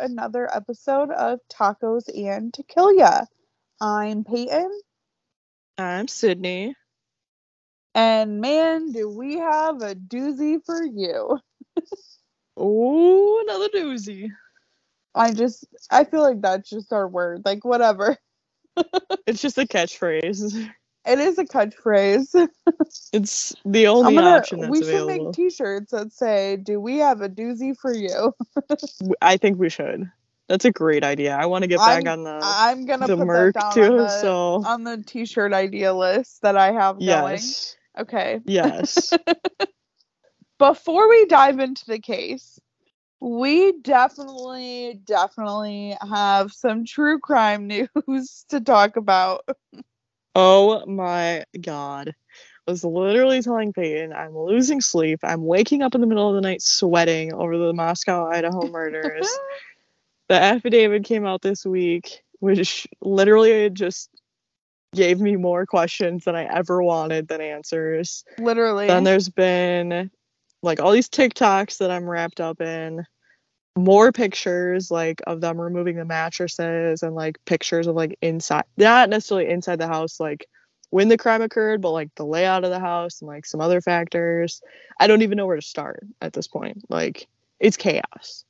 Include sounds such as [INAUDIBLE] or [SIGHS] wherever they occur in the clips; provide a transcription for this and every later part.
another episode of Tacos and Tequila. I'm Peyton, I'm Sydney. and man, do we have a doozy for you. Oh, another doozy. I just, I feel like that's just our word. Like, whatever. [LAUGHS] It's just a catchphrase. It is a catchphrase. [LAUGHS] It's the only gonna, option that's we should available. make t shirts that say, Do we have a doozy for you? [LAUGHS] I think we should. That's a great idea. I want to get back I'm- on the I'm gonna the put merc that down too. on the, so on the t shirt idea list that I have going. yes, Okay. yes. [LAUGHS] before we dive into the case, we definitely, definitely have some true crime news to talk about. Oh my god. I was literally telling Peyton I'm losing sleep. I'm waking up in the middle of the night sweating over the Moscow, Idaho murders. [LAUGHS] the affidavit came out this week, which literally just gave me more questions than I ever wanted than answers. Literally. Then there's been like all these TikToks that I'm wrapped up in, more pictures like of them removing the mattresses and like pictures of like inside, not necessarily inside the house, like when the crime occurred, but like the layout of the house and like some other factors. I don't even know where to start at this point. Like it's chaos.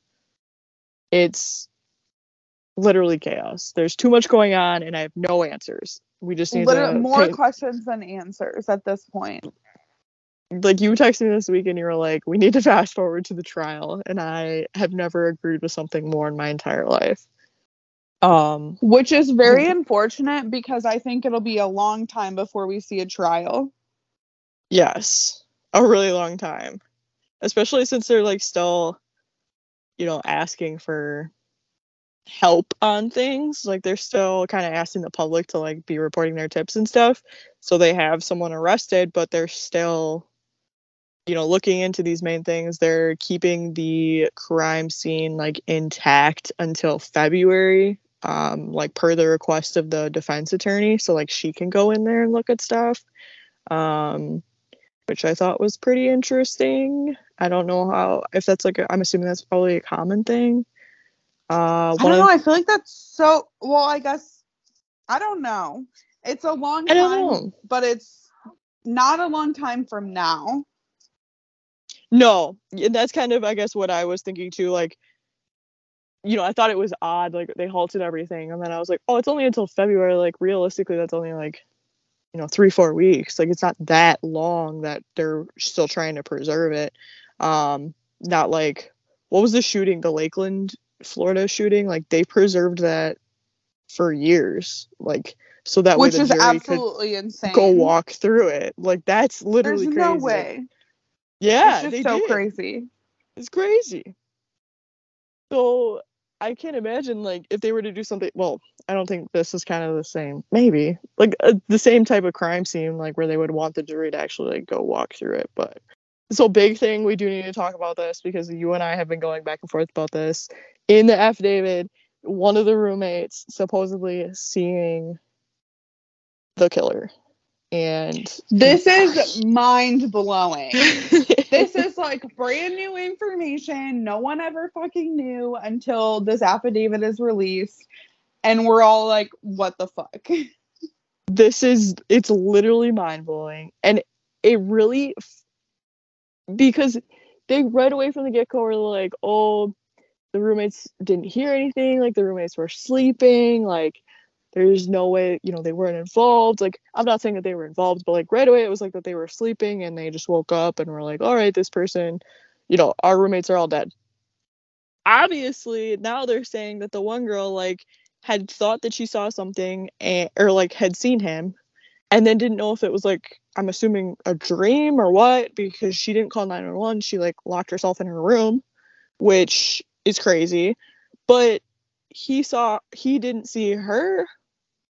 It's literally chaos. There's too much going on and I have no answers. We just need more pay- questions than answers at this point. Like you texted me this week and you were like, we need to fast forward to the trial, and I have never agreed with something more in my entire life. Um, Which is very unfortunate because I think it'll be a long time before we see a trial. yes, a really long time, especially since they're like still, you know, asking for help on things. Like they're still kind of asking the public to like be reporting their tips and stuff. So they have someone arrested, but they're still you know looking into these main things they're keeping the crime scene like intact until february um like per the request of the defense attorney so like she can go in there and look at stuff um which i thought was pretty interesting i don't know how if that's like i'm assuming that's probably a common thing uh I don't of know. I feel like that's so. Well, I guess I don't know. It's a long i time, know but it's not a long time from now. No, and that's kind of I guess what I was thinking too. Like, you know, I thought it was odd. Like they halted everything, and then I was like, oh, it's only until February. Like realistically, that's only like, you know, three four weeks. Like it's not that long that they're still trying to preserve it. Um, not like what was the shooting, the Lakeland, Florida shooting? Like they preserved that for years. Like so that which way the is absolutely insane. go walk through it. Like that's literally There's crazy. no way. Yeah, it's just so did. crazy. It's crazy. So I can't imagine like if they were to do something. Well, I don't think this is kind of the same. Maybe like uh, the same type of crime scene, like where they would want the jury to actually like go walk through it. But so big thing we do need to talk about this because you and I have been going back and forth about this. In the affidavit, one of the roommates supposedly seeing the killer, and This oh is mind blowing. [LAUGHS] this is like brand new information. No one ever fucking knew until this affidavit is released. And we're all like, what the fuck? this is it's literally mind blowing and it really because they right away from the get go were like oh the roommates didn't hear anything like the roommates were sleeping like there's no way you know they weren't involved. Like i'm not saying that they were involved but like right away it was like that they were sleeping and they just woke up and were like all right this person you know our roommates are all dead. Obviously now they're saying that the one girl like had thought that she saw something and, or like had seen him and then didn't know if it was like I'm assuming a dream or what because she didn't call 911 she like locked herself in her room which is crazy. But he saw he didn't see her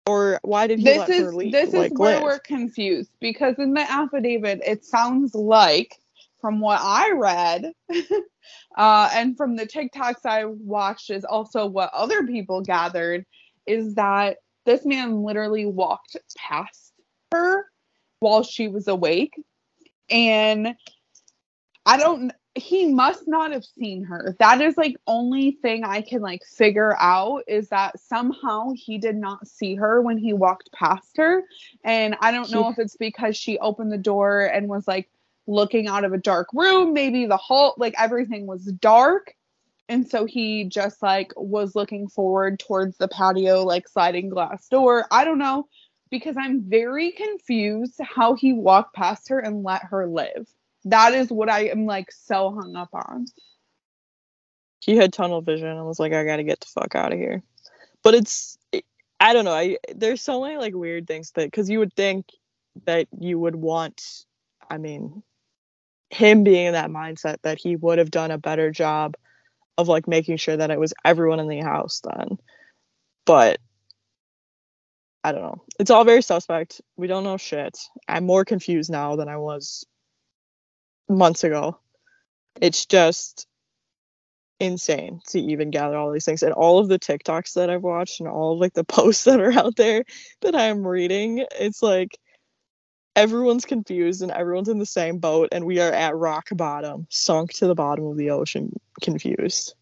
or why did he this let is her leave this like is where live? we're confused because in the affidavit it sounds like from what I read [LAUGHS] uh, and from the TikToks I watched is also what other people gathered is that this man literally walked past her while she was awake. And I don't he must not have seen her. That is like only thing I can like figure out is that somehow he did not see her when he walked past her. And I don't know if it's because she opened the door and was like looking out of a dark room, maybe the whole like everything was dark. And so he just like was looking forward towards the patio like sliding glass door. I don't know because I'm very confused how he walked past her and let her live. That is what I am like so hung up on. He had tunnel vision and was like, I gotta get the fuck out of here. But it's, I don't know. I there's so many like weird things that because you would think that you would want, I mean, him being in that mindset that he would have done a better job of like making sure that it was everyone in the house then. But I don't know. It's all very suspect. We don't know shit. I'm more confused now than I was months ago. It's just insane to even gather all these things and all of the TikToks that I've watched and all of like the [LAUGHS] posts that are out there that I'm reading. It's like everyone's confused and everyone's in the same boat and we are at rock bottom, sunk to the bottom of the ocean, confused.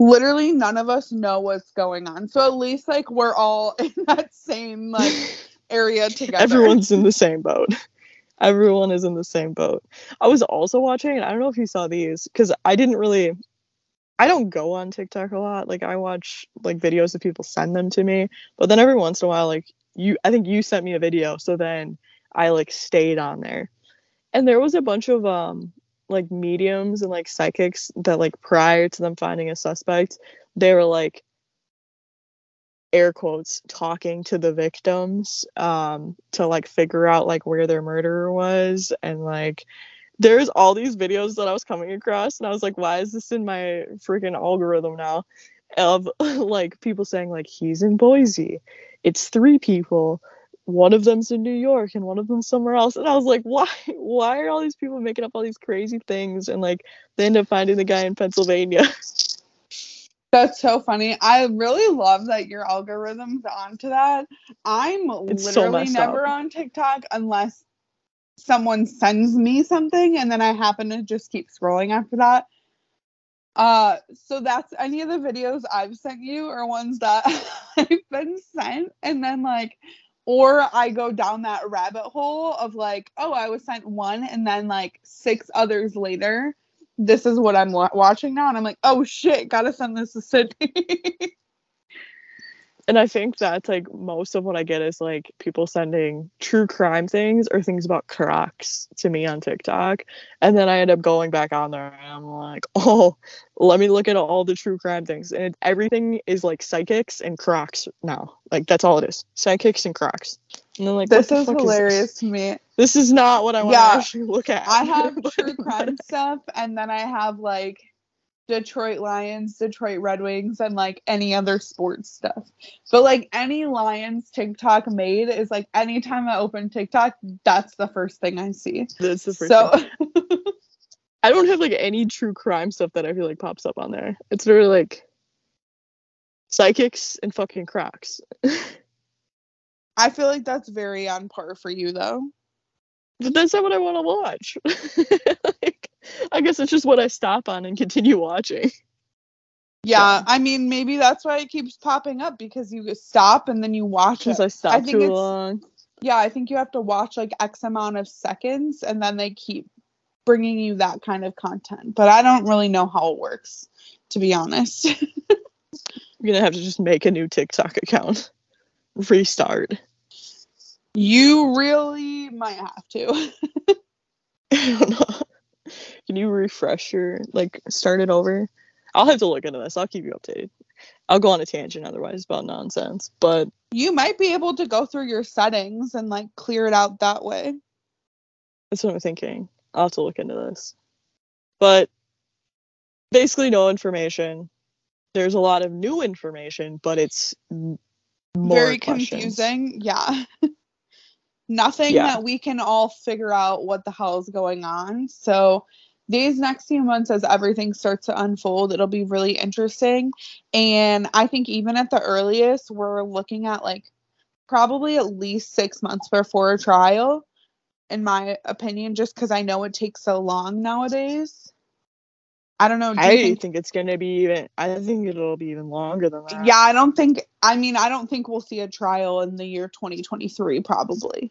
Literally none of us know what's going on. So at least like we're all [LAUGHS] in that same like [LAUGHS] area together. Everyone's in the same boat. Everyone is in the same boat. I was also watching, I don't know if you saw these, because I didn't really I don't go on TikTok a lot. Like I watch like videos that people send them to me, but then every once in a while, like you, I think you sent me a video, so then I like stayed on there, and there was a bunch of um like mediums and like psychics that like prior to them finding a suspect, they were like air quotes talking to the victims um to like figure out like where their murderer was. And like there's all these videos that I was coming across and I was like why is this in my freaking algorithm now? Of [LAUGHS] like people saying like he's in Boise. It's three people. One of them's in New York and one of them's somewhere else. And I was like [LAUGHS] why why are all these people making up all these crazy things? And like they end up finding the guy in Pennsylvania [LAUGHS] That's so funny. I really love that your algorithm's onto that. I'm It's literally messed never up. on TikTok unless someone sends me something and then I happen to just keep scrolling after that. Uh so that's any of the videos I've sent you are ones that [LAUGHS] I've been sent and then like or I go down that rabbit hole of like, oh, I was sent one and then like six others later this is what I'm wa- watching now, and I'm like, oh shit, gotta send this to Sydney. [LAUGHS] and I think that's like most of what I get is like people sending true crime things or things about Crocs to me on TikTok. And then I end up going back on there and I'm like, [LAUGHS] oh, let me look at all the true crime things. And everything is like psychics and Crocs now. Like that's all it is. Psychics and Crocs. And then like this is hilarious this? to me. This is not what I want Yeah. to actually look at. I have [LAUGHS] true crime stuff, and then I have like Detroit Lions, Detroit Red Wings, and like any other sports stuff. But like any Lions TikTok made is like anytime I open TikTok, that's the first thing I see. That's the first So thing. [LAUGHS] I don't have like any true crime stuff that I feel like pops up on there. It's really like psychics and fucking Crocs. [LAUGHS] I feel like that's very on par for you though. But that's not what I want to watch. [LAUGHS] like, I guess it's just what I stop on and continue watching. Yeah, So- I mean maybe that's why it keeps popping up because you stop and then you watch it. Because I stop think too long. Yeah, I think you have to watch like X amount of seconds and then they keep bringing you that kind of content. But I don't really know how it works, to be honest. [LAUGHS] I'm gonna have to just make a new TikTok account. Restart. You really might have to. [LAUGHS] I don't know. Can you refresh your like start it over? I'll have to look into this. I'll keep you updated. I'll go on a tangent otherwise about nonsense. But you might be able to go through your settings and like clear it out that way. That's what I'm thinking. I'll have to look into this. But basically, no information. There's a lot of new information, but it's more Very questions. confusing. Yeah. [LAUGHS] Nothing Yeah. that we can all figure out what the hell is going on. So these next few months as everything starts to unfold, it'll be really interesting. And I think even at the earliest, we're looking at like probably at least six months before a trial, in my opinion, just because I know it takes so long nowadays. I don't know. do you I think- think it's gonna be even. I think it'll be even longer than that. yeah, I don't think. I mean, I don't think we'll see a trial in the year 2023. Probably.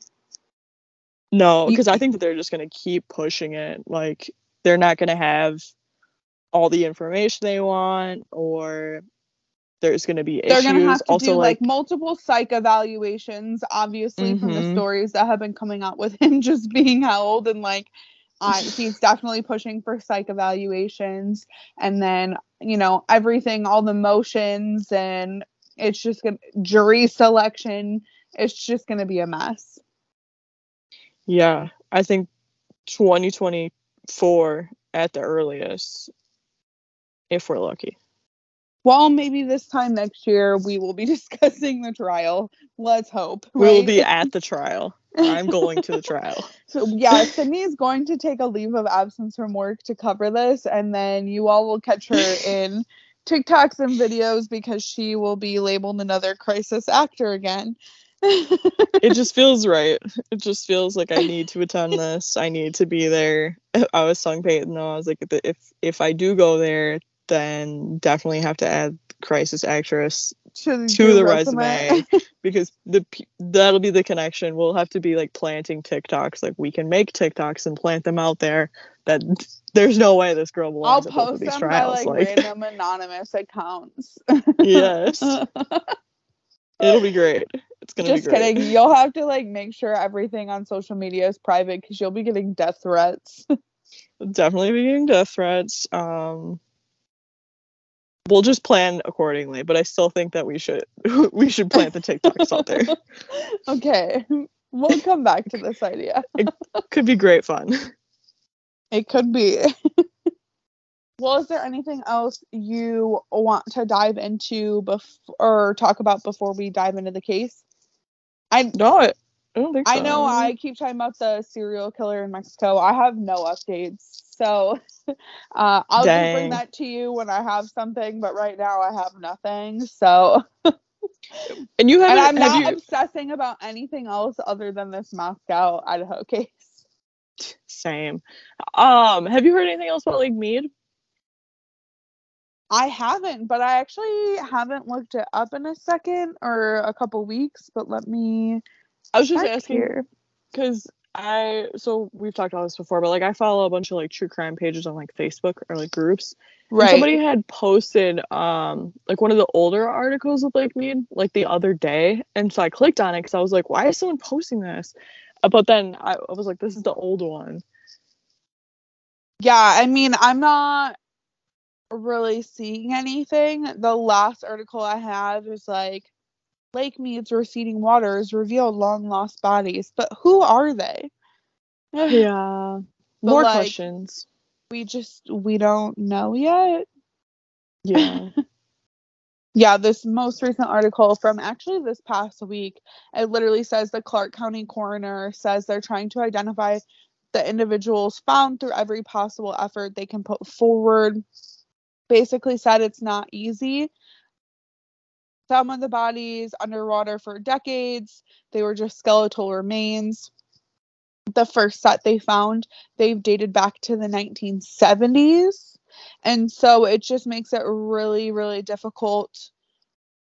No, because I think that they're just gonna keep pushing it. Like they're not gonna have all the information they want, or there's gonna be issues. They're issues. gonna have to also, do like, like multiple psych evaluations, obviously from the Mhm. stories that have been coming out with [LAUGHS] him just being held and like. Uh, he's definitely pushing for psych evaluations and then you know everything all the motions and it's just gonna jury selection it's just gonna be a mess yeah, I think 2024 at the earliest, if we're lucky. well maybe this time next year we will be [LAUGHS] discussing the trial let's hope We will be at the trial. I'm going to the trial. [LAUGHS] So yeah, Sydney is going to take a leave of absence from work to cover this, and then you all will catch her in [LAUGHS] TikToks and videos because she will be labeled another crisis actor again. [LAUGHS] it just feels right. It just feels like I need to attend this. I need to be there. I was telling Peyton though, I was like, if if I do go there, then definitely have to add crisis actress to, to the resume [LAUGHS] because the that'll be the connection. We'll have to be like planting TikToks. Like we can make TikToks and plant them out there. That [LAUGHS] there's no way this girl I'll belongs at both of post these them by trials. like, Like, random [LAUGHS] anonymous accounts. yes, it'll be great. It's gonna Just be great. kidding. You'll have to like make sure everything on social media is private because you'll be getting death threats. definitely be getting death threats. Um, we'll just plan accordingly, but I still think that we should [LAUGHS] we should plant the TikToks out there. [LAUGHS] okay, we'll come back to this idea. It could be great fun. It could be. [LAUGHS] well, is there anything else you want to dive into before or talk about before we dive into the case? I No, I, I don't think so. I know I keep talking about the serial killer in Mexico. I have no updates. So [LAUGHS] uh, I'll just bring that to you when I have something, but right now I have nothing. So [LAUGHS] and you haven't I'm have not you obsessing about anything else other than this Moscow, Idaho case. same. Um, have you heard anything else about Lake Mead? I haven't, but I actually haven't looked it up in a second or a couple weeks. But let me I was just asking because I so we've talked about this before, but like I follow a bunch of like true crime pages on like Facebook or like groups. And Right. Somebody had posted um like one of the older articles of Lake Mead like the other day, and so I clicked on it because I was like, why is someone posting this? Uh, But then I, I was like, this is the old one. Yeah, I mean, I'm not really seeing anything. The last article I have is like Lake Mead's receding waters reveal long lost bodies, but who are they? [SIGHS] Yeah. But, More like- questions. We just we don't know yet. Yeah. [LAUGHS] Yeah, this most recent article from actually this past week, it literally says the Clark County coroner says they're trying to identify the individuals found through every possible effort they can put forward. Basically said it's not easy. Some of the bodies underwater for decades, they were just skeletal remains. The first set they found, they've dated back to the 1970s. And so it just makes it really, really difficult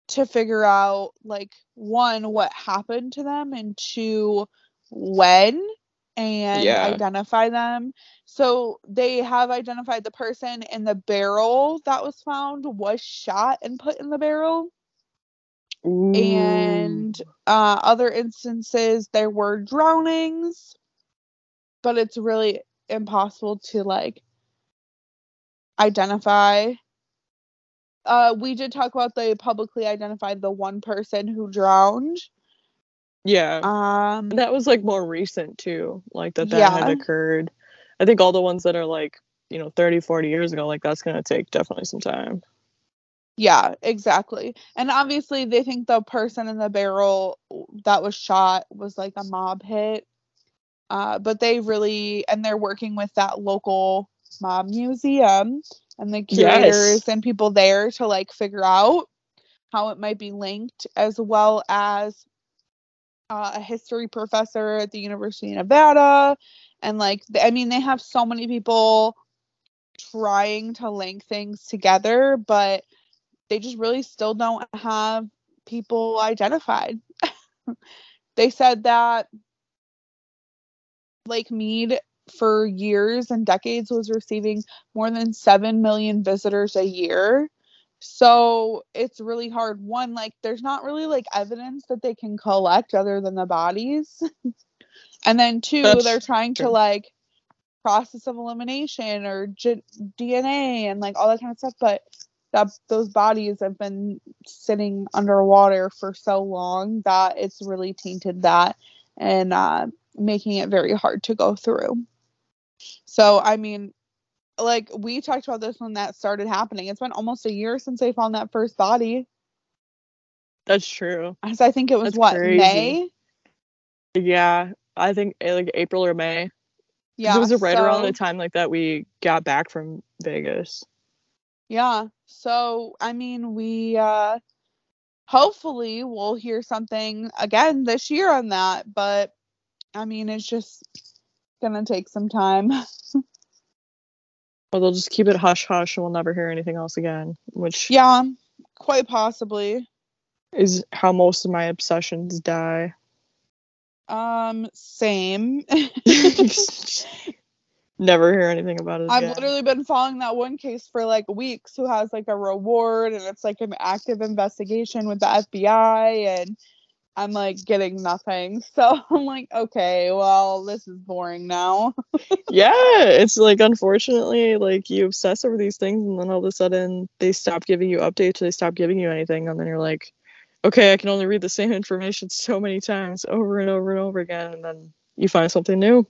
to figure out, like, one, what happened to them, and two, when and Yeah. identify them. So they have identified the person in the barrel that was found was shot and put in the barrel. And uh, other instances, there were drownings, but it's really impossible to like identify. Uh, we did talk about they publicly identified the one person who drowned. yeah. Um, that was like more recent too like that that had occurred i think all the ones that are like you know 30 40 years ago like that's gonna take definitely some time yeah, exactly. And obviously, they think the person in the barrel that was shot was like a mob hit. Uh, but they really, and they're working with that local mob museum and the Yes. curators and people there to like figure out how it might be linked, as well as uh, a history professor at the University of Nevada. And like, I mean, they have so many people trying to link things together, but they just really still don't have people identified. [LAUGHS] they said that Lake Mead for years and decades was receiving more than 7 million visitors a year. So it's really hard. One, like, there's not really like evidence that they can collect other than the bodies. [LAUGHS] and then two, That's they're trying true. to like process of elimination or G- DNA and like all that kind of stuff. But that those bodies have been sitting underwater for so long that it's really tainted that and uh, making it very hard to go through. So, I mean, like we talked about this when that started happening. It's been almost a year since they found that first body. That's true. As I think it was That's what crazy. May. Yeah, I think uh, like April or May. Yeah, it was right around the time like that we got back from Vegas. Yeah. So, I mean, we uh hopefully we'll hear something again this year on that, but I mean, it's just gonna take some time. [LAUGHS] Or they'll just keep it hush hush and we'll never hear anything else again, which yeah, quite possibly. is how most of my obsessions die. Um, same. [LAUGHS] [LAUGHS] never hear anything about it I've again. literally been following that one case for like weeks who has like a reward and it's like an active investigation with the FBI and I'm like getting nothing. [LAUGHS] So I'm like, okay, well, this is boring now. [LAUGHS] yeah, it's like unfortunately, like you obsess over these things, and then all of a sudden they stop giving you updates, they stop giving you anything, and then you're like, okay, I can only read the same [LAUGHS] information so many times over and over and over again, and then you find something new.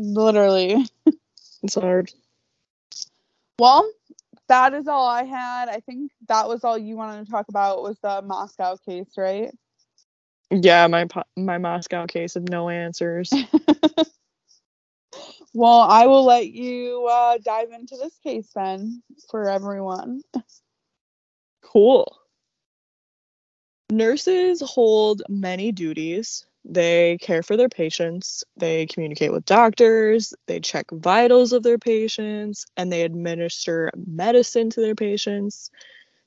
Literally. It's hard. Well, that is all I had. I think that was all you wanted to talk about was the Moscow case, right? Yeah, my my Moscow case of no answers. [LAUGHS] Well, I will let you uh, dive into this case then for everyone. Cool. Nurses hold many duties. They care for their patients, they communicate with doctors, they check vitals of their patients, and they administer medicine to their patients.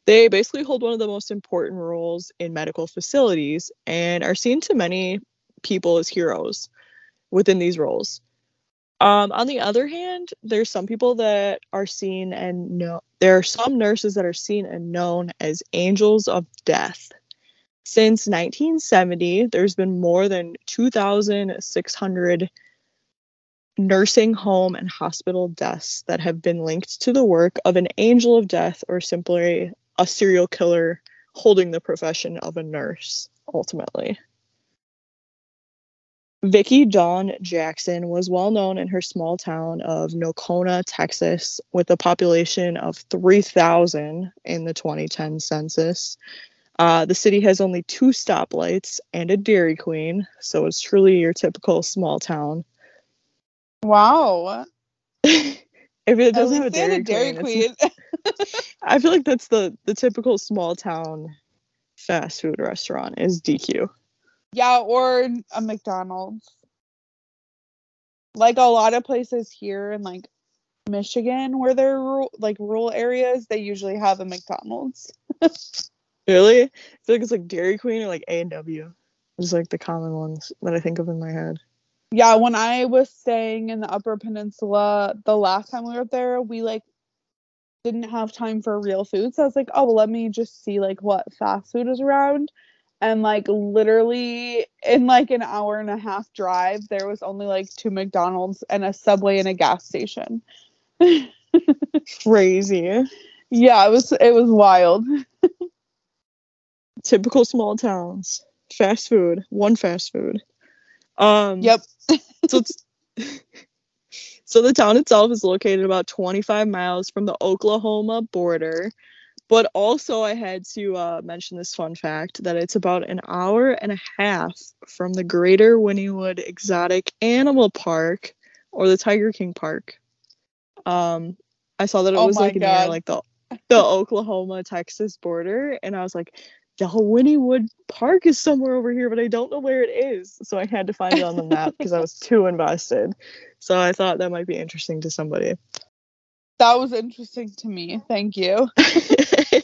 They basically hold one of the most important roles in medical facilities and are seen to many people as heroes within these roles. Um, on the other hand, there's some people that are seen and know there are some nurses that are seen and known as angels of death. Since 1970, there's been more than 2,600 nursing home and hospital deaths that have been linked to the work of an angel of death or simply a serial killer holding the profession of a nurse, ultimately. Vicki Dawn Jackson was well known in her small town of Nocona, Texas, with a population of 3,000 in the 2010 census. Uh, the city has only two stoplights and a Dairy Queen, so it's truly your typical small town. Wow. [LAUGHS] if it doesn't have a least they had Dairy, a Dairy Queen, Queen. [LAUGHS] [LAUGHS] I feel like that's the the typical small town fast food restaurant is DQ. yeah, or a McDonald's. Like a lot of places here in like Michigan where they're like rural areas, they usually have a McDonald's. Really? I feel like it's like Dairy Queen or like A and W. Just like the common ones that I think of in my head. Yeah, when I was staying in the Upper Peninsula the last time we were there, we like didn't have time for real food. So I was like, oh, well, let me just see like what fast food is around. And like literally in like an hour and a half drive, there was only like two McDonald's and a Subway and a gas station. [LAUGHS] Crazy. Yeah, it was it was wild. [LAUGHS] Typical small towns. Fast food. One fast food. Um Yep. [LAUGHS] so so the town itself is located about 25 miles from the Oklahoma border. But also I had to uh, mention this fun fact that it's about an hour and a half from the Greater Wynnewood Exotic Animal Park or the Tiger King Park. Um I saw that it Oh was like near like the the Oklahoma Texas border and I was like Dalwhinnie Park is somewhere over here, but I don't know where it is. So I had to find it on the map because I was too [LAUGHS] invested. So I thought that might be interesting to somebody. That was interesting to me. Thank you. [LAUGHS]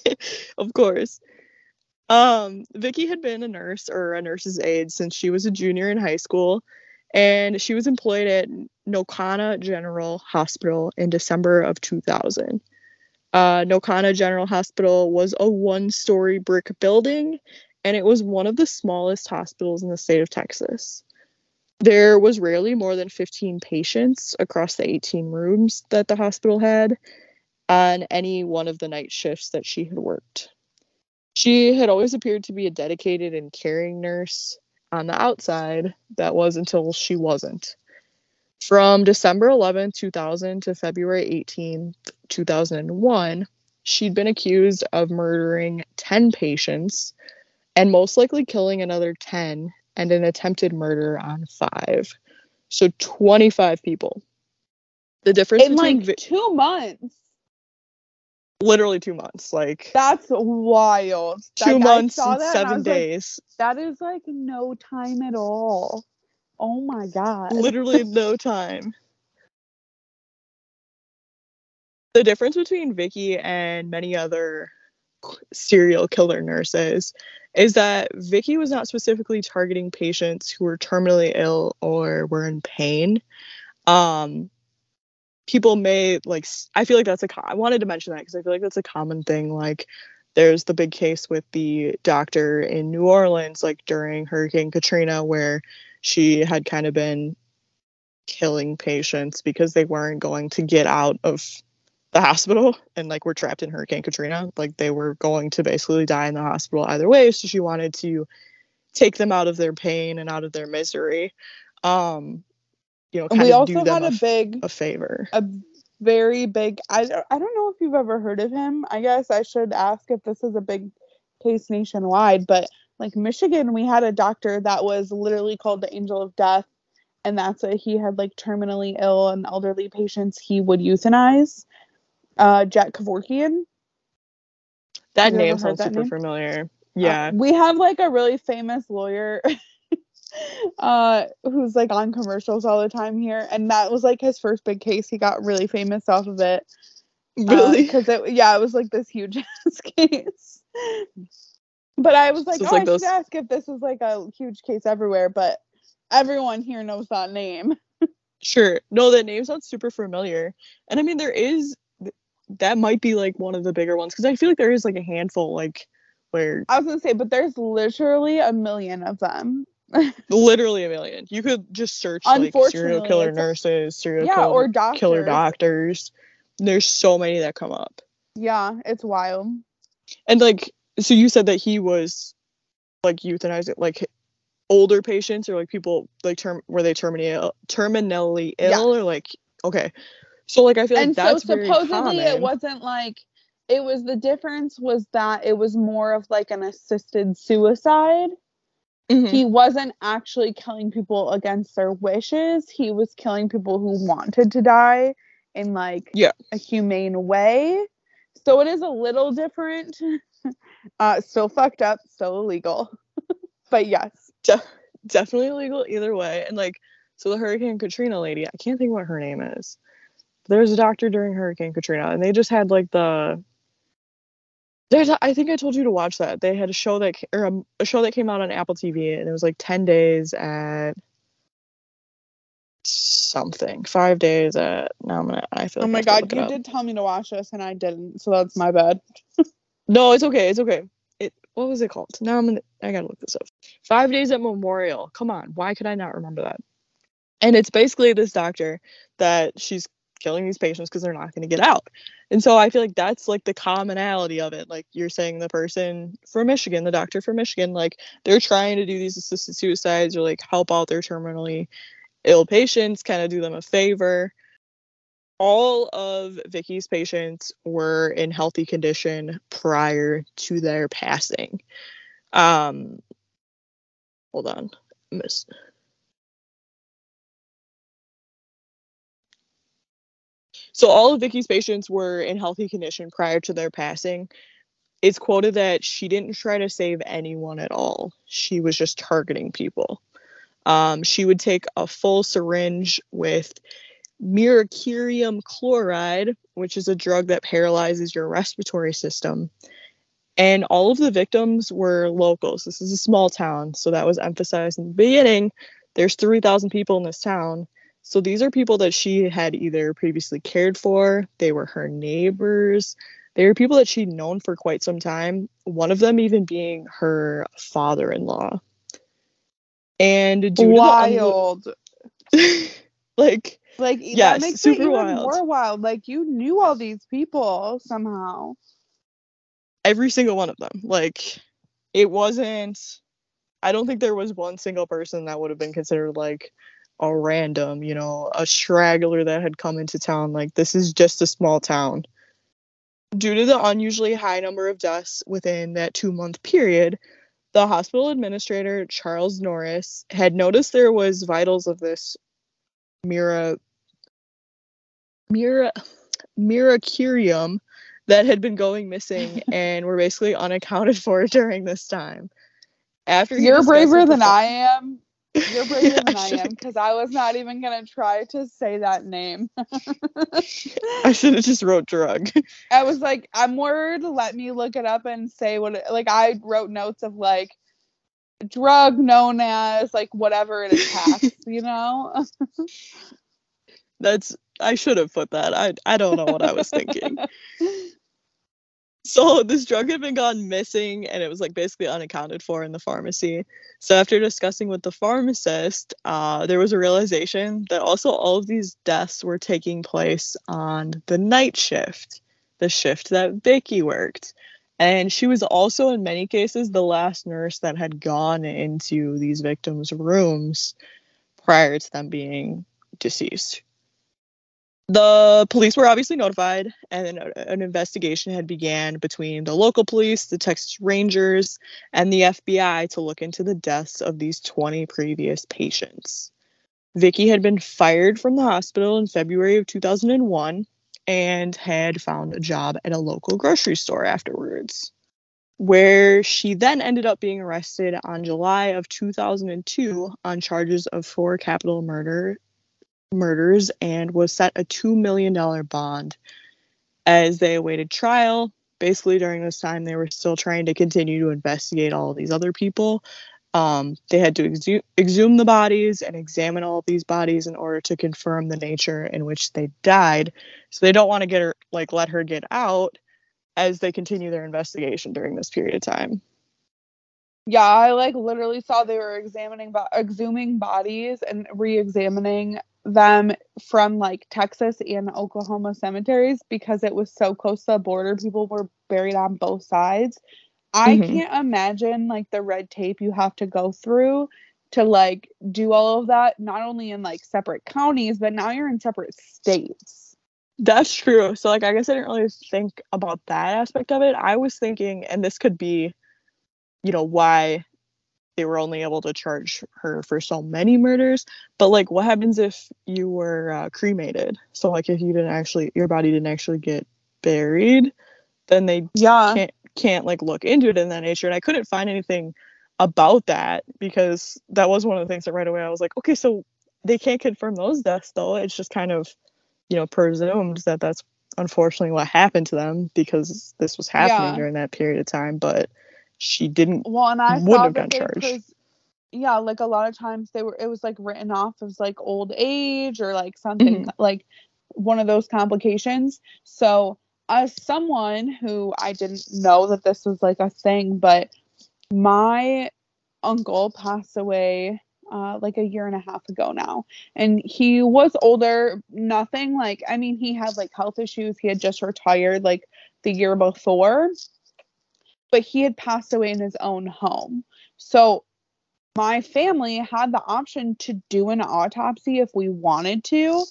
[LAUGHS] of course. Um, Vicky had been a nurse or a nurse's aide since she was a junior in high school, and she was employed at Nocona General Hospital in December of 2000. Uh, Nocona General Hospital was a one story brick building, and it was one of the smallest hospitals in the state of Texas. There was rarely more than 15 patients across the 18 rooms that the hospital had on any one of the night shifts that she had worked. She had always appeared to be a dedicated and caring nurse on the outside. That was until she wasn't. From December 11, 2000 to February 18, 2001, she'd been accused of murdering 10 patients and most likely killing another 10 and an attempted murder on five. So 25 people. The difference In between like vi- two months. literally two months, like That's wild. two Like, months and seven like, days. that is like no time at all. Oh my god. literally no time. The difference between Vicky and many other serial killer nurses is that Vicky was not specifically targeting patients who were terminally ill or were in pain. Um, people may like. I feel like that's a. I wanted to mention that because I feel like that's a common thing. Like, there's the big case with the doctor in New Orleans, like during Hurricane Katrina, where she had kind of been killing patients because they weren't going to get out of the hospital and like were trapped in Hurricane Katrina. Like they were going to basically die in the hospital either way. So she wanted to take them out of their pain and out of their misery. Um, you know, kind we of also do them had a big a favor. a very big I I don't know if you've ever heard of him. I guess I should ask if this is a big case nationwide, but like Michigan, we had a doctor that was literally called the angel of death and that's it. He had like terminally ill and elderly patients he would euthanize. Uh Jack Kevorkian. That name sounds super name? familiar. Uh, Yeah. we have like a really famous lawyer [LAUGHS] uh who's like on commercials all the time here and that was like his first big case he got really famous off of it really? because it yeah it was like this huge [LAUGHS] ass case but i was like So oh like i those- should ask if this is like a huge case everywhere but everyone here knows that name [LAUGHS] Sure. No, that name sounds super familiar. And I mean, there is that might be like one of the bigger ones because I feel like there is like a handful like where i was gonna say but there's literally a million of them [LAUGHS] literally a million. You could just search like serial killer nurses, serial yeah killer, or doctors killer doctors. There's so many that come up. yeah it's wild And like, so you said that he was like euthanizing like older patients or like people like term were they terminally ill, terminally ill or like okay. So like I feel like and so that's very supposedly it wasn't like it was the difference was that it was more of like an assisted suicide Mhm. he wasn't actually killing people against their wishes he was killing people who wanted to die in like Yeah. a humane way so it is a little different [LAUGHS] uh still fucked up still illegal [LAUGHS] but yes De- definitely illegal either way. And like, so the Hurricane Katrina lady, I can't think what her name is. There was a doctor during Hurricane Katrina, and they just had like the. There's, I think I told you to watch that. They had a show that, or a, a show that came out on Apple TV, and it was like ten days at something, five days at. Now I'm gonna. I feel. oh Like I my god you did tell me to watch this and i didn't so that's my bad [LAUGHS] No, it's okay. It's okay. It what was it called? Now I'm gonna I gotta look this up. Five days at Memorial. Come on, why could I not remember that? And it's basically this doctor that she's killing these patients because they're not gonna get out. And so I feel like that's like the commonality of it. Like you're saying the person from Michigan, the doctor from Michigan, like they're trying to do these assisted suicides or like help out their terminally ill patients, kind of do them a favor all of Vicky's patients were in healthy condition prior to their passing. Um, hold on, miss. So all of Vicky's patients were in healthy condition prior to their passing. it's quoted that she didn't try to save anyone at all. She was just targeting people. Um, she would take a full syringe with mercurium chloride, which is a drug that paralyzes your respiratory system. And all of the victims were locals. This is a small town, so that was emphasized in the beginning. There's 3,000 people in this town. So these are people that she had either previously cared for, they were her neighbors, they were people that she'd known for quite some time, one of them even being her father in law. And due wild. The, [LAUGHS] like, like yes, that makes super it even wild. more wild. Like you knew all these people somehow. every single one of them. Like, it wasn't, I don't think there was one single person that would have been considered like a random, you know, a straggler that had come into town. Like, this is just a small town. Due to the unusually high number of deaths within that two month period, the hospital administrator, Charles Norris, had noticed there was vitals of this Mira Mira Miracurium that had been going missing [LAUGHS] and were basically unaccounted [LAUGHS] for during this time. After You're [LAUGHS] braver than I am. You're braver than I should- am because I was not even gonna try to say that name. I should have just wrote drug. I was like, I'm to let me look it up and say what. It, like I wrote notes of like drug known as like whatever it attacks. you know. That's I should have put that. I I don't know what I was thinking. So this drug had been gone missing and it was like basically unaccounted for in the pharmacy. So after discussing with the pharmacist, uh, there was a realization that also all of these deaths were taking place on the night shift, the shift that Vicky worked. And she was also in many cases the last nurse that had gone into these victims' rooms prior to them being deceased the police were obviously notified and an, investigation had began between the local police the texas rangers and the fbi to look into the deaths of these 20 previous patients. Vicky had been fired from the hospital in february of 2001 and had found a job at a local grocery store afterwards where she then ended up being arrested on july of 2002 on charges of four capital murder murders and was set a $2 million bond as they awaited trial. Basically, during this time, they were still trying to continue to investigate all these other people. Um, they had to exu- exhume the bodies and examine all these bodies in order to confirm the nature in which they died. So they don't want to get her, like, let her get out as they continue their investigation during this period of time. Yeah, I like literally saw they were examining, bo- exhuming bodies and re-examining them from like Texas and Oklahoma cemeteries because it was so close to the border. People were buried on both sides. I Mhm. can't imagine like the red tape you have to go through to like do all of that, not only in like separate counties, but now you're in separate states. That's true. So like I guess I didn't really think about that aspect of it. I was thinking and this could be you know why they were only able to charge her for so many murders, but like what happens if you were uh, cremated? So like if you didn't actually your body didn't actually get buried, then they Yeah. can't can't like look into it in that nature and I couldn't find anything about that because that was one of the things that right away I was like, okay, so they can't confirm those deaths though. It's just kind of, you know, presumed that that's unfortunately what happened to them because this was happening Yeah. during that period of time, but she didn't Well, and I Wouldn't have they charged. yeah, like a lot of times they were it was like written off as like old age or like something Mhm. like one of those complications. So as someone who I didn't know that this was like a thing, but my uncle passed away uh, like a year and a half ago now. And he was older, nothing like, I mean, he had like health issues. He had just retired like the year before, but he had passed away in his own home. So my family had the option to do an autopsy if we wanted to,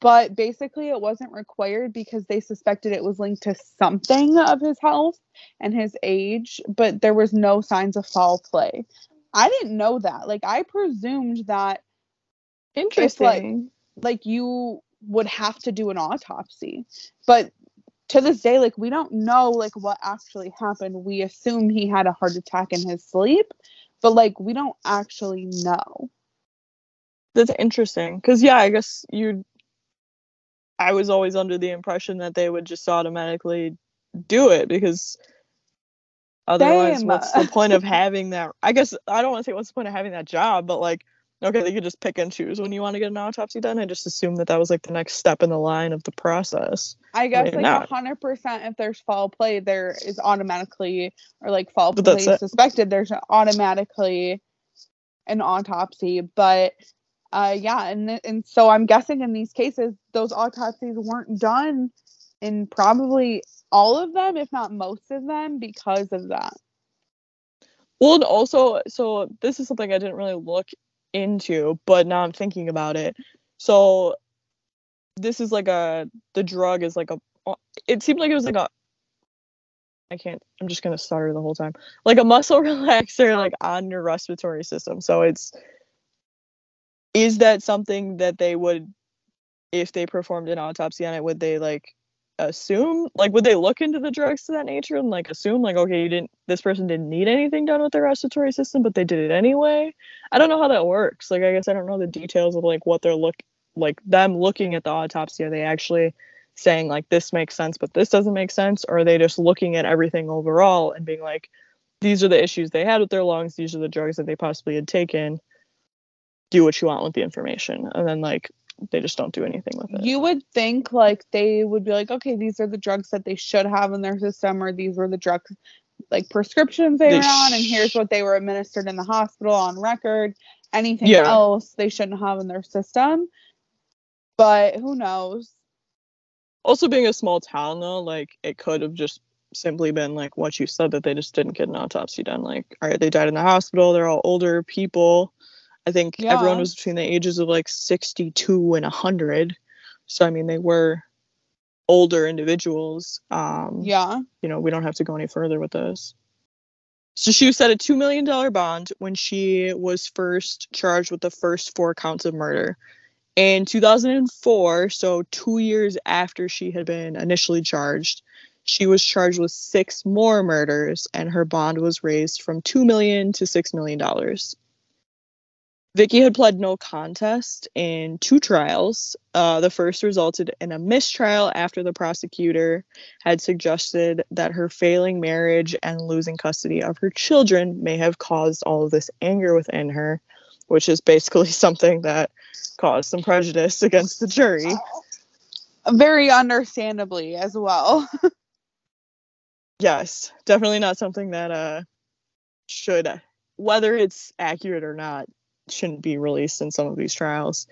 but basically it wasn't required because they suspected it was linked to something of his health and his age, but there was no signs of foul play. I didn't know that. Like I presumed that interesting. like you would have to do an autopsy. But to this day, like we don't know like what actually happened. We assume he had a heart attack in his sleep, but like we don't actually know. That's interesting. Cause yeah, I guess you I was always under the impression that they would just automatically do it because otherwise what's the point of having that I guess I don't want to say what's the point of having that job, but like okay, they could just pick and choose when you want to get an autopsy done. I just assumed that that was like the next step in the line of the process. I guess Maybe like not. hundred percent if there's foul play, there is automatically or like foul But play it. suspected, there's automatically an autopsy. But uh yeah, and and so I'm guessing in these cases those autopsies weren't done in probably all of them, if not most of them, because of that. Well, and also, so this is something I didn't really look into, but now I'm thinking about it. So this is like a the drug is like a it seemed like it was like a I can't I'm just gonna stutter the whole time. Like a muscle [LAUGHS] relaxer like on your respiratory system. So it's is that something that they would if they performed an autopsy on it, would they like assume like would they look into the drugs to that nature and like assume like okay you didn't this person didn't need anything done with their respiratory system but they did it anyway? I don't know how that works. Like i guess i don't know the details of like what they're look like them looking at the autopsy. Are they actually saying like this makes sense but this doesn't make sense? Or are they just looking at everything overall and being like these are the issues they had with their lungs these are the drugs that they possibly had taken do what you want with the information. And then like they just don't do anything with it You would think like they would be like, okay, these are the drugs that they should have in their system, or these were the drugs like prescriptions they, They were on, and here's what they were administered in the hospital on record. Anything Yeah. else they shouldn't have in their system. But who knows? also being a small town though like it could have just simply been like what you said that they just didn't get an autopsy done like all right they died in the hospital they're all older people i think everyone was between the ages of like 62 and 100 so i mean they were older individuals um Yeah. you know we don't have to go any further with this so she was set a $2 million bond when she was first charged with the first four counts of murder in 2004, so two years after she had been initially charged, she was charged with six more murders, and her bond was raised from 2 million to six million dollars. Vickie had pled no contest in two trials. Uh, the first resulted in a mistrial after the prosecutor had suggested that her failing marriage and losing custody of her children may have caused all of this anger within her, which is basically [LAUGHS] something that caused some prejudice against the jury. Very understandably as well. [LAUGHS] Yes, definitely not something that uh should whether it's accurate or not shouldn't be released in some of these trials.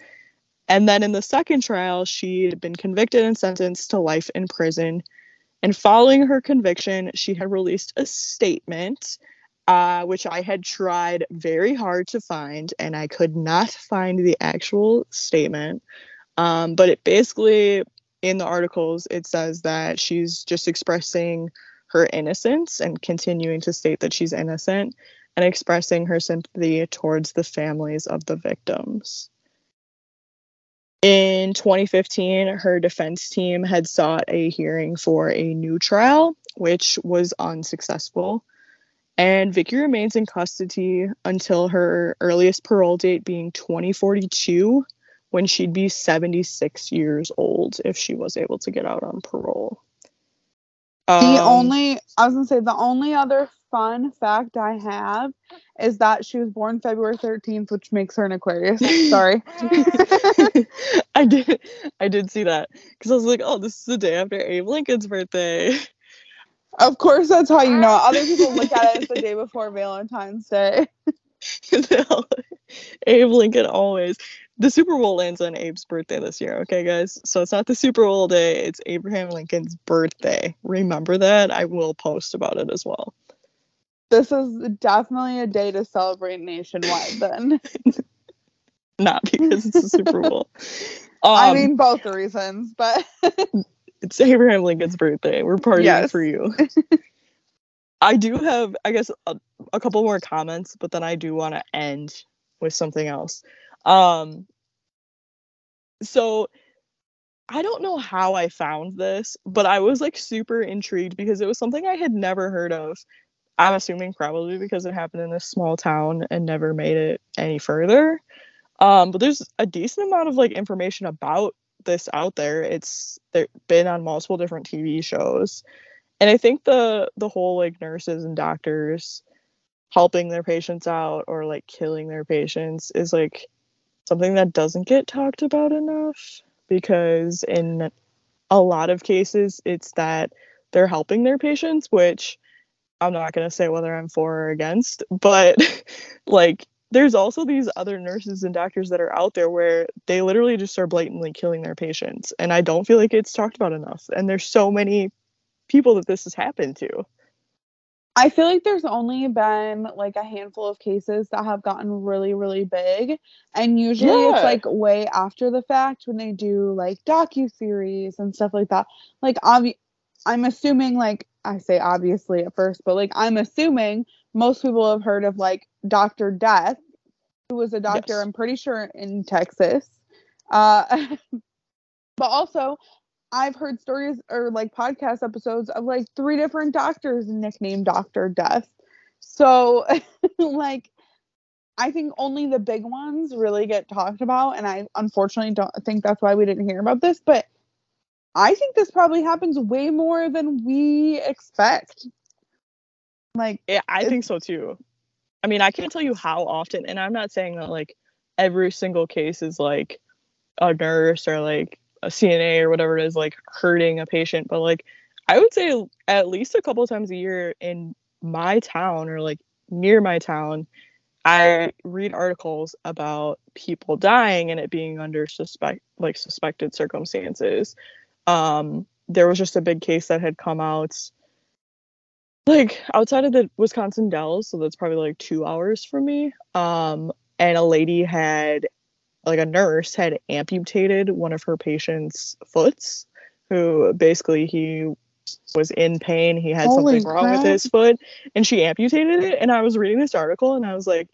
And then in the second trial, she had been convicted and sentenced to life in prison. And following her conviction, she had released a statement, uh, which I had tried very hard to find, and I could not find the actual statement. Um, but it basically, in the articles, it says that she's just expressing her innocence and continuing to state that she's innocent and expressing her sympathy towards the families of the victims. In 2015, her defense team had sought a hearing for a new trial, which was unsuccessful. And Vickie remains in custody until her earliest parole date being 2042, when she'd be 76 years old if she was able to get out on parole. The Um, only I was gonna say the only other fun fact I have is that she was born February 13th, which makes her an Aquarius. Sorry. [LAUGHS] I did I did see that because I was like, oh, this is the day after Abe Lincoln's birthday. of course that's how you know. Other people look at it as the day [LAUGHS] before Valentine's Day. [LAUGHS] No, Abe Lincoln always. The Super Bowl lands on Abe's birthday this year, okay, guys? So it's not the Super Bowl day, it's Abraham Lincoln's birthday. Remember that? I will post about it as well. This is definitely a day to celebrate nationwide then. [LAUGHS] Not because it's the Super Bowl. [LAUGHS] Um, I mean both the reasons, but [LAUGHS] it's Abraham Lincoln's birthday. We're partying Yes. for you. I do have, I guess, a, a couple more comments, but then I do want to end with something else. Um, so I don't know how I found this, but I was like super intrigued because it was something I had never heard of. I'm assuming probably because it happened in a small town and never made it any further. Um, but there's a decent amount of like information about this out there. It's been on multiple different TV shows. And I think the the whole like nurses and doctors helping their patients out or like killing their patients is like something that doesn't get talked about enough because in a lot of cases it's that they're helping their patients which I'm not going to say whether I'm for or against but [LAUGHS] like there's also these other nurses and doctors that are out there where they literally just are blatantly killing their patients and I don't feel like it's talked about enough and there's so many people that this has happened to I feel like there's only been like a handful of cases that have gotten really, really big. And usually yeah. it's like way after the fact when they do like docu series and stuff like that. Like obvi- I'm assuming like I say obviously at first, but like I'm assuming most people have heard of like Dr. Death, who was a doctor, yes. I'm pretty sure in Texas. Uh [LAUGHS] but also I've heard stories or like podcast episodes of like three different doctors nicknamed Doctor Death. So [LAUGHS] like I think only the big ones really get talked about and I unfortunately don't think that's why we didn't hear about this, but I think this probably happens way more than we expect. Like yeah, I think so too. I mean, I can't tell you how often and I'm not saying that like every single case is like a nurse or like a CNA or whatever it is like hurting a patient, but like I would say at least a couple times a year in my town or like near my town, I read articles about people dying and it being under suspect like suspected circumstances. Um, there was just a big case that had come out like outside of the Wisconsin Dells, so that's probably like two hours from me. Um, and a lady had like a nurse had amputated one of her patients' foots, who basically he was in pain. He had Holy something wrong with his foot, and she amputated it. And I was reading this article, and I was like,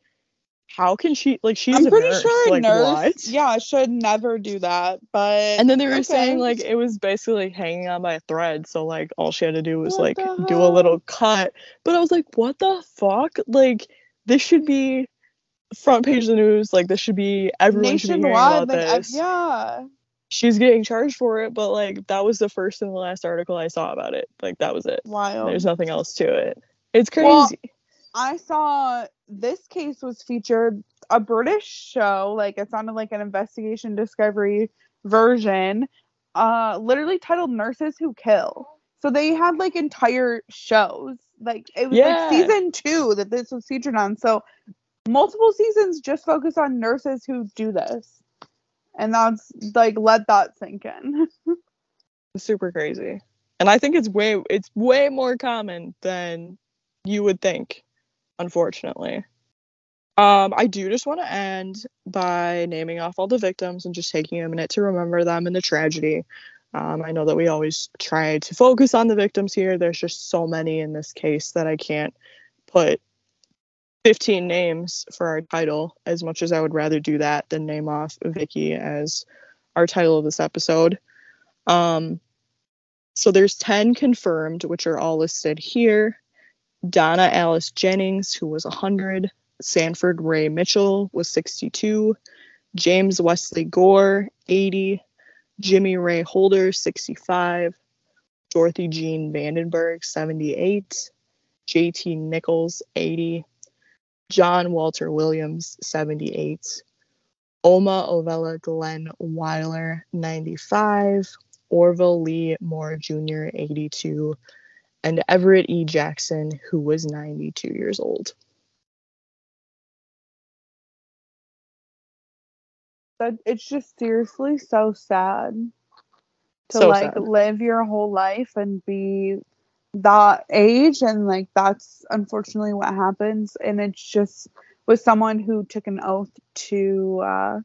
"How can she? Like, she's I'm pretty nurse. sure a like, nurse, what? yeah, should never do that." But and then they were okay. saying like it was basically like hanging on by a thread, so like all she had to do was what like do a little cut. But I was like, "What the fuck? Like, this should be." Front page of the news. Like this should be everyone Nationwide, should be hearing about like, this. yeah. She's getting charged for it, but like that was the first and the last article I saw about it. Like that was it. Wild. There's nothing else to it. It's crazy. Well, I saw this case was featured a British show, like it sounded like an investigation discovery version, uh literally titled Nurses Who Kill. So they had like entire shows. Like it was yeah. like season two that this was featured on. So multiple seasons just focus on nurses who do this. And that's like let that sink in. Super crazy. And I think it's way it's way more common than you would think, unfortunately. Um, I do just want to end by naming off all the victims and just taking a minute to remember them and the tragedy. Um, I know that we always try to focus on the victims here. There's just so many in this case that I can't put 15 names for our title as much as I would rather do that than name off Vickie as our title of this episode. Um, so there's 10 confirmed, which are all listed here. Donna Alice Jennings, who was 100. Sanford Ray Mitchell was 62. James Wesley Gore, 80. Jimmy Ray Holder, 65. Dorothy Jean Vandenberg, 78. JT Nichols, 80. John Walter Williams, 78. Oma Ovella Glenn Weiler, 95. Orville Lee Moore Jr., 82. And Everett E. Jackson, who was 92 years old. But it's just seriously so sad to so like sad. live your whole life and be that age and like that's unfortunately what happens. And it's just with someone who took an oath to uh,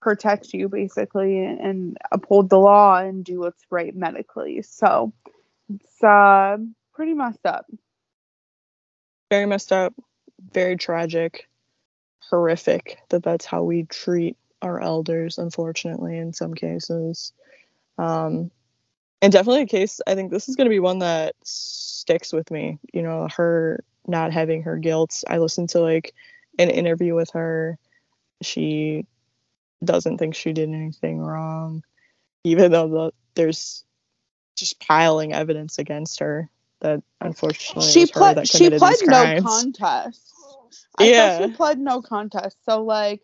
protect you basically and, and, uphold the law and do what's right medically. So it's uh, pretty messed up. Very messed up. Very tragic. Horrific that that's how we treat our elders unfortunately in some cases. Um, and definitely a case. I think this is going to be one that sticks with me. You know, her not having her guilt. I listened to like an interview with her. She doesn't think she did anything wrong, even though the, there's just piling evidence against her that unfortunately she pled she pled no contest. I Yeah. she pled no contest. So like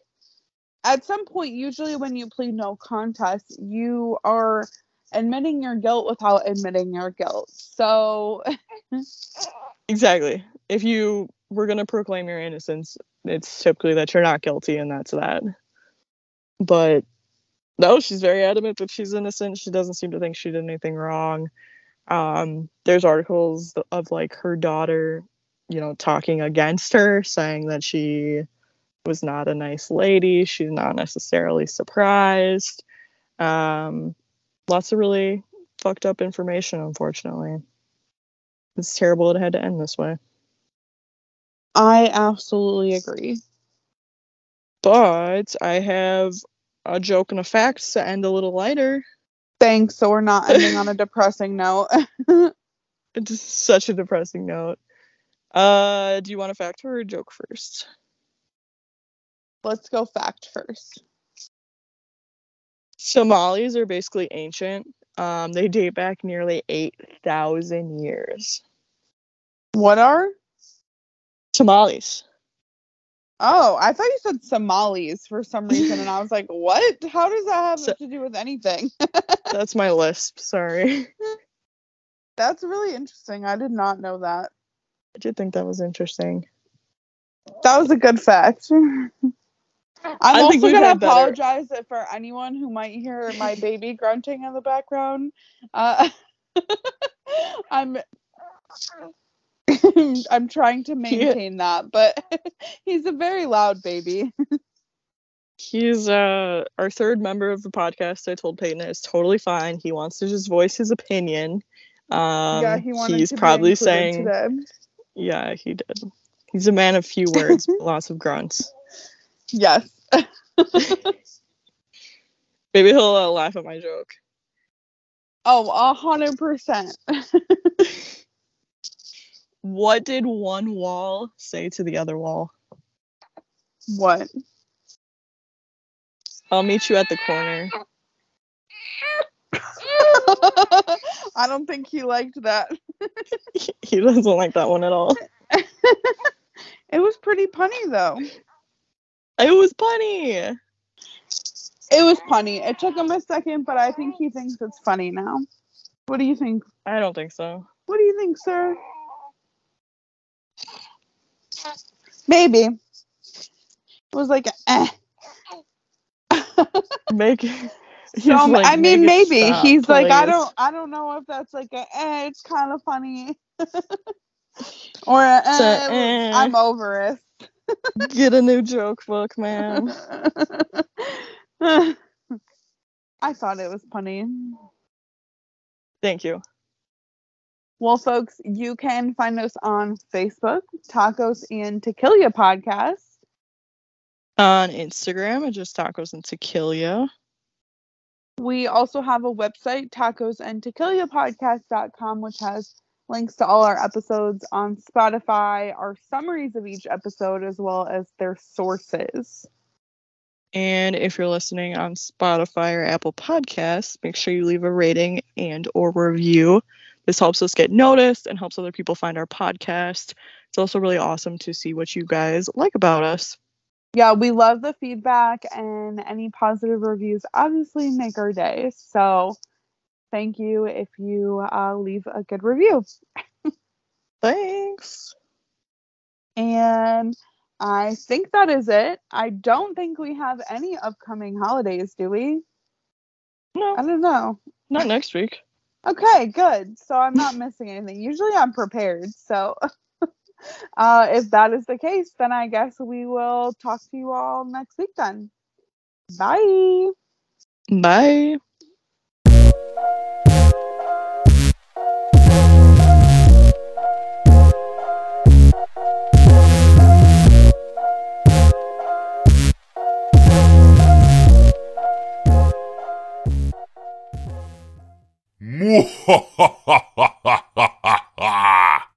at some point, usually when you plead no contest, you are admitting your guilt without admitting your guilt. So Exactly. If you were going to proclaim your innocence, it's typically that you're not guilty, and that's that. But no, she's very adamant that she's innocent. She doesn't seem to think she did anything wrong. Um, there's articles of like her daughter, you know, talking against her, saying that she was not a nice lady. She's not necessarily surprised. Um, lots of really fucked up information, unfortunately. It's terrible it had to end this way. I absolutely agree. But I have a joke and a fact to end a little lighter. Thanks. So we're not ending on a [LAUGHS] depressing note. [LAUGHS] It's such a depressing note. Uh, do you want a fact or a joke first? Let's go fact first. Somalis are basically ancient. Um, they date back nearly 8,000 years. What are? Somalis. Oh, I thought you said Somalis for some [LAUGHS] reason, and I was like, "What? How does that have So- to do with anything?" [LAUGHS] That's my lisp. Sorry. That's really interesting. I did not know that. I did think that was interesting. That was a good fact. [LAUGHS] I'm I also gonna had better. apologize for anyone who might hear my [LAUGHS] baby grunting in the background. Uh, [LAUGHS] I'm [LAUGHS] I'm trying to maintain that, but he's a very loud baby. He's uh our third member of the podcast. I told Peyton it's totally fine. He wants to just voice his opinion. Um, yeah, he wanted he's probably saying, today. yeah, he did. He's a man of few words, lots of grunts. Yes. [LAUGHS] Maybe he'll uh, laugh at my joke. Oh, a hundred percent. [LAUGHS] What did one wall say to the other wall? What? I'll meet you at the corner. [LAUGHS] I don't think he liked that. He doesn't like that one at all. It was pretty punny though. It was funny. It was funny. It took him a second, but I think he thinks it's funny now. What do you think? I don't think so. What do you think, sir? Maybe. It was like, eh. [LAUGHS] Make. he's So, like, I mean, "Make maybe stop, he's like, I don't, I don't know if that's like a, eh, it's kind of funny, [LAUGHS] or a, eh, So, eh. I'm over it. Get a new joke book, man. [LAUGHS] I thought it was funny. Thank you. Well, folks, you can find us on Facebook, Tacos and Tequila Podcast. On Instagram, it's just tacos and tequila. We also have a website, tacosandtequilapodcast.com, which has links to all our episodes on Spotify, our summaries of each episode, as well as their sources. And if you're listening on Spotify or Apple Podcasts, make sure you leave a rating and or review. This helps us get noticed and helps other people find our podcast. It's also really awesome to see what you guys like about us. Yeah, we love the feedback and any positive reviews obviously make our day. So thank you if you uh, leave a good review. Thanks. And I think that is it. I don't think we have any upcoming holidays, do we? No, I don't know. not next week. [LAUGHS] Okay, good. So I'm not missing anything. Usually I'm prepared. So [LAUGHS] uh, if that is the case, then I guess we will talk to you all next week then. Bye. Bye. Mwahahaha.